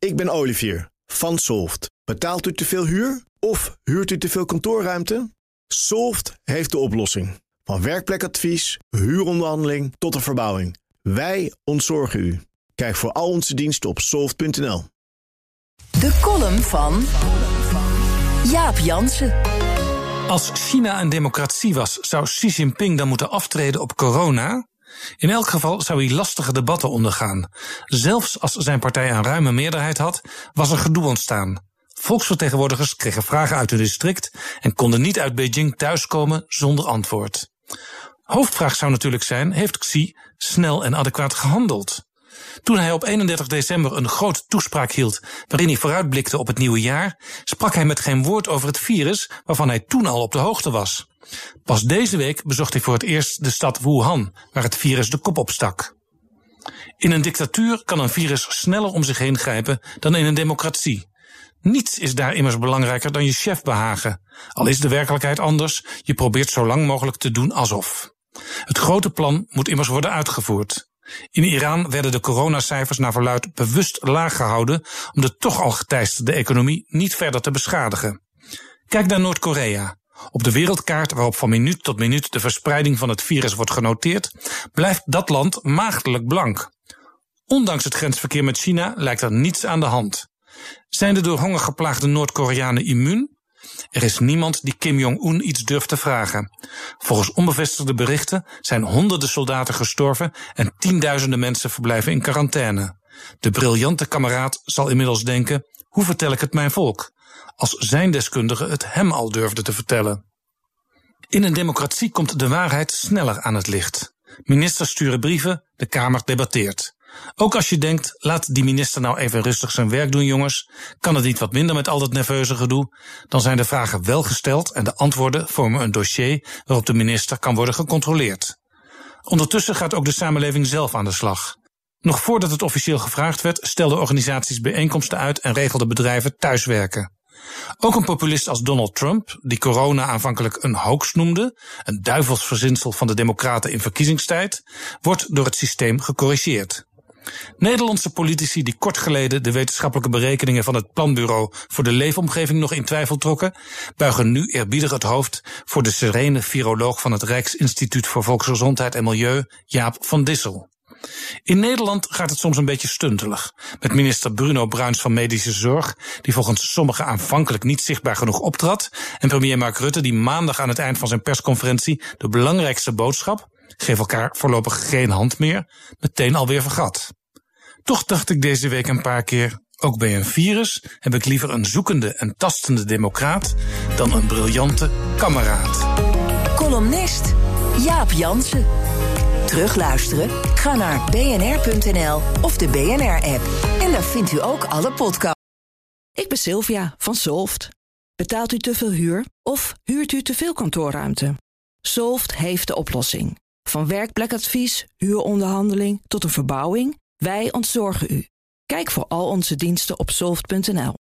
Ik ben Olivier van Solft. Betaalt u te veel huur of huurt u te veel kantoorruimte? Solft heeft de oplossing. Van werkplekadvies, huuronderhandeling tot de verbouwing. Wij ontzorgen u. Kijk voor al onze diensten op soft.nl. De column van Jaap Jansen. Als China een democratie was, zou Xi Jinping dan moeten aftreden op corona? In elk geval zou hij lastige debatten ondergaan. Zelfs als zijn partij een ruime meerderheid had, was er gedoe ontstaan. Volksvertegenwoordigers kregen vragen uit hun district en konden niet uit Beijing thuiskomen zonder antwoord. Hoofdvraag zou natuurlijk zijn: heeft Xi snel en adequaat gehandeld? Toen hij op 31 december een grote toespraak hield waarin hij vooruitblikte op het nieuwe jaar, sprak hij met geen woord over het virus waarvan hij toen al op de hoogte was. Pas deze week bezocht hij voor het eerst de stad Wuhan, waar het virus de kop opstak. In een dictatuur kan een virus sneller om zich heen grijpen dan in een democratie. Niets is daar immers belangrijker dan je chef behagen. Al is de werkelijkheid anders, je probeert zo lang mogelijk te doen alsof. Het grote plan moet immers worden uitgevoerd. In Iran werden de coronacijfers naar verluid bewust laag gehouden om de toch al geteisterde economie niet verder te beschadigen. Kijk naar Noord-Korea. Op de wereldkaart waarop van minuut tot minuut de verspreiding van het virus wordt genoteerd, blijft dat land maagdelijk blank. Ondanks het grensverkeer met China lijkt er niets aan de hand. Zijn de door honger geplaagde Noord-Koreanen immuun? Er is niemand die Kim Jong-un iets durft te vragen. Volgens onbevestigde berichten zijn honderden soldaten gestorven en tienduizenden mensen verblijven in quarantaine. De briljante kameraad zal inmiddels denken: hoe vertel ik het mijn volk? Als zijn deskundige het hem al durfde te vertellen. In een democratie komt de waarheid sneller aan het licht. Ministers sturen brieven, de Kamer debatteert. Ook als je denkt, laat die minister nou even rustig zijn werk doen, jongens. Kan het niet wat minder met al dat nerveuze gedoe? Dan zijn de vragen wel gesteld en de antwoorden vormen een dossier waarop de minister kan worden gecontroleerd. Ondertussen gaat ook de samenleving zelf aan de slag. Nog voordat het officieel gevraagd werd, stelden organisaties bijeenkomsten uit en regelden bedrijven thuiswerken. Ook een populist als Donald Trump, die corona aanvankelijk een hoax noemde, een duivelsverzinsel van de Democraten in verkiezingstijd, wordt door het systeem gecorrigeerd. Nederlandse politici die kort geleden de wetenschappelijke berekeningen van het Planbureau voor de leefomgeving nog in twijfel trokken, buigen nu eerbiedig het hoofd voor de serene viroloog van het Rijksinstituut voor Volksgezondheid en Milieu, Jaap van Dissel. In Nederland gaat het soms een beetje stuntelig. Met minister Bruno Bruins van Medische Zorg, die volgens sommigen aanvankelijk niet zichtbaar genoeg optrad. En premier Mark Rutte, die maandag aan het eind van zijn persconferentie de belangrijkste boodschap, geef elkaar voorlopig geen hand meer, meteen alweer vergat. Toch dacht ik deze week een paar keer, ook bij een virus heb ik liever een zoekende en tastende democraat dan een briljante kameraad. Columnist Jaap Jansen. Terugluisteren? Ga naar bnr.nl of de BNR-app. En daar vindt u ook alle podcasts. Ik ben Sylvia van Solft. Betaalt u te veel huur of huurt u te veel kantoorruimte? Solft heeft de oplossing. Van werkplekadvies, huuronderhandeling tot een verbouwing, wij ontzorgen u. Kijk voor al onze diensten op soft.nl.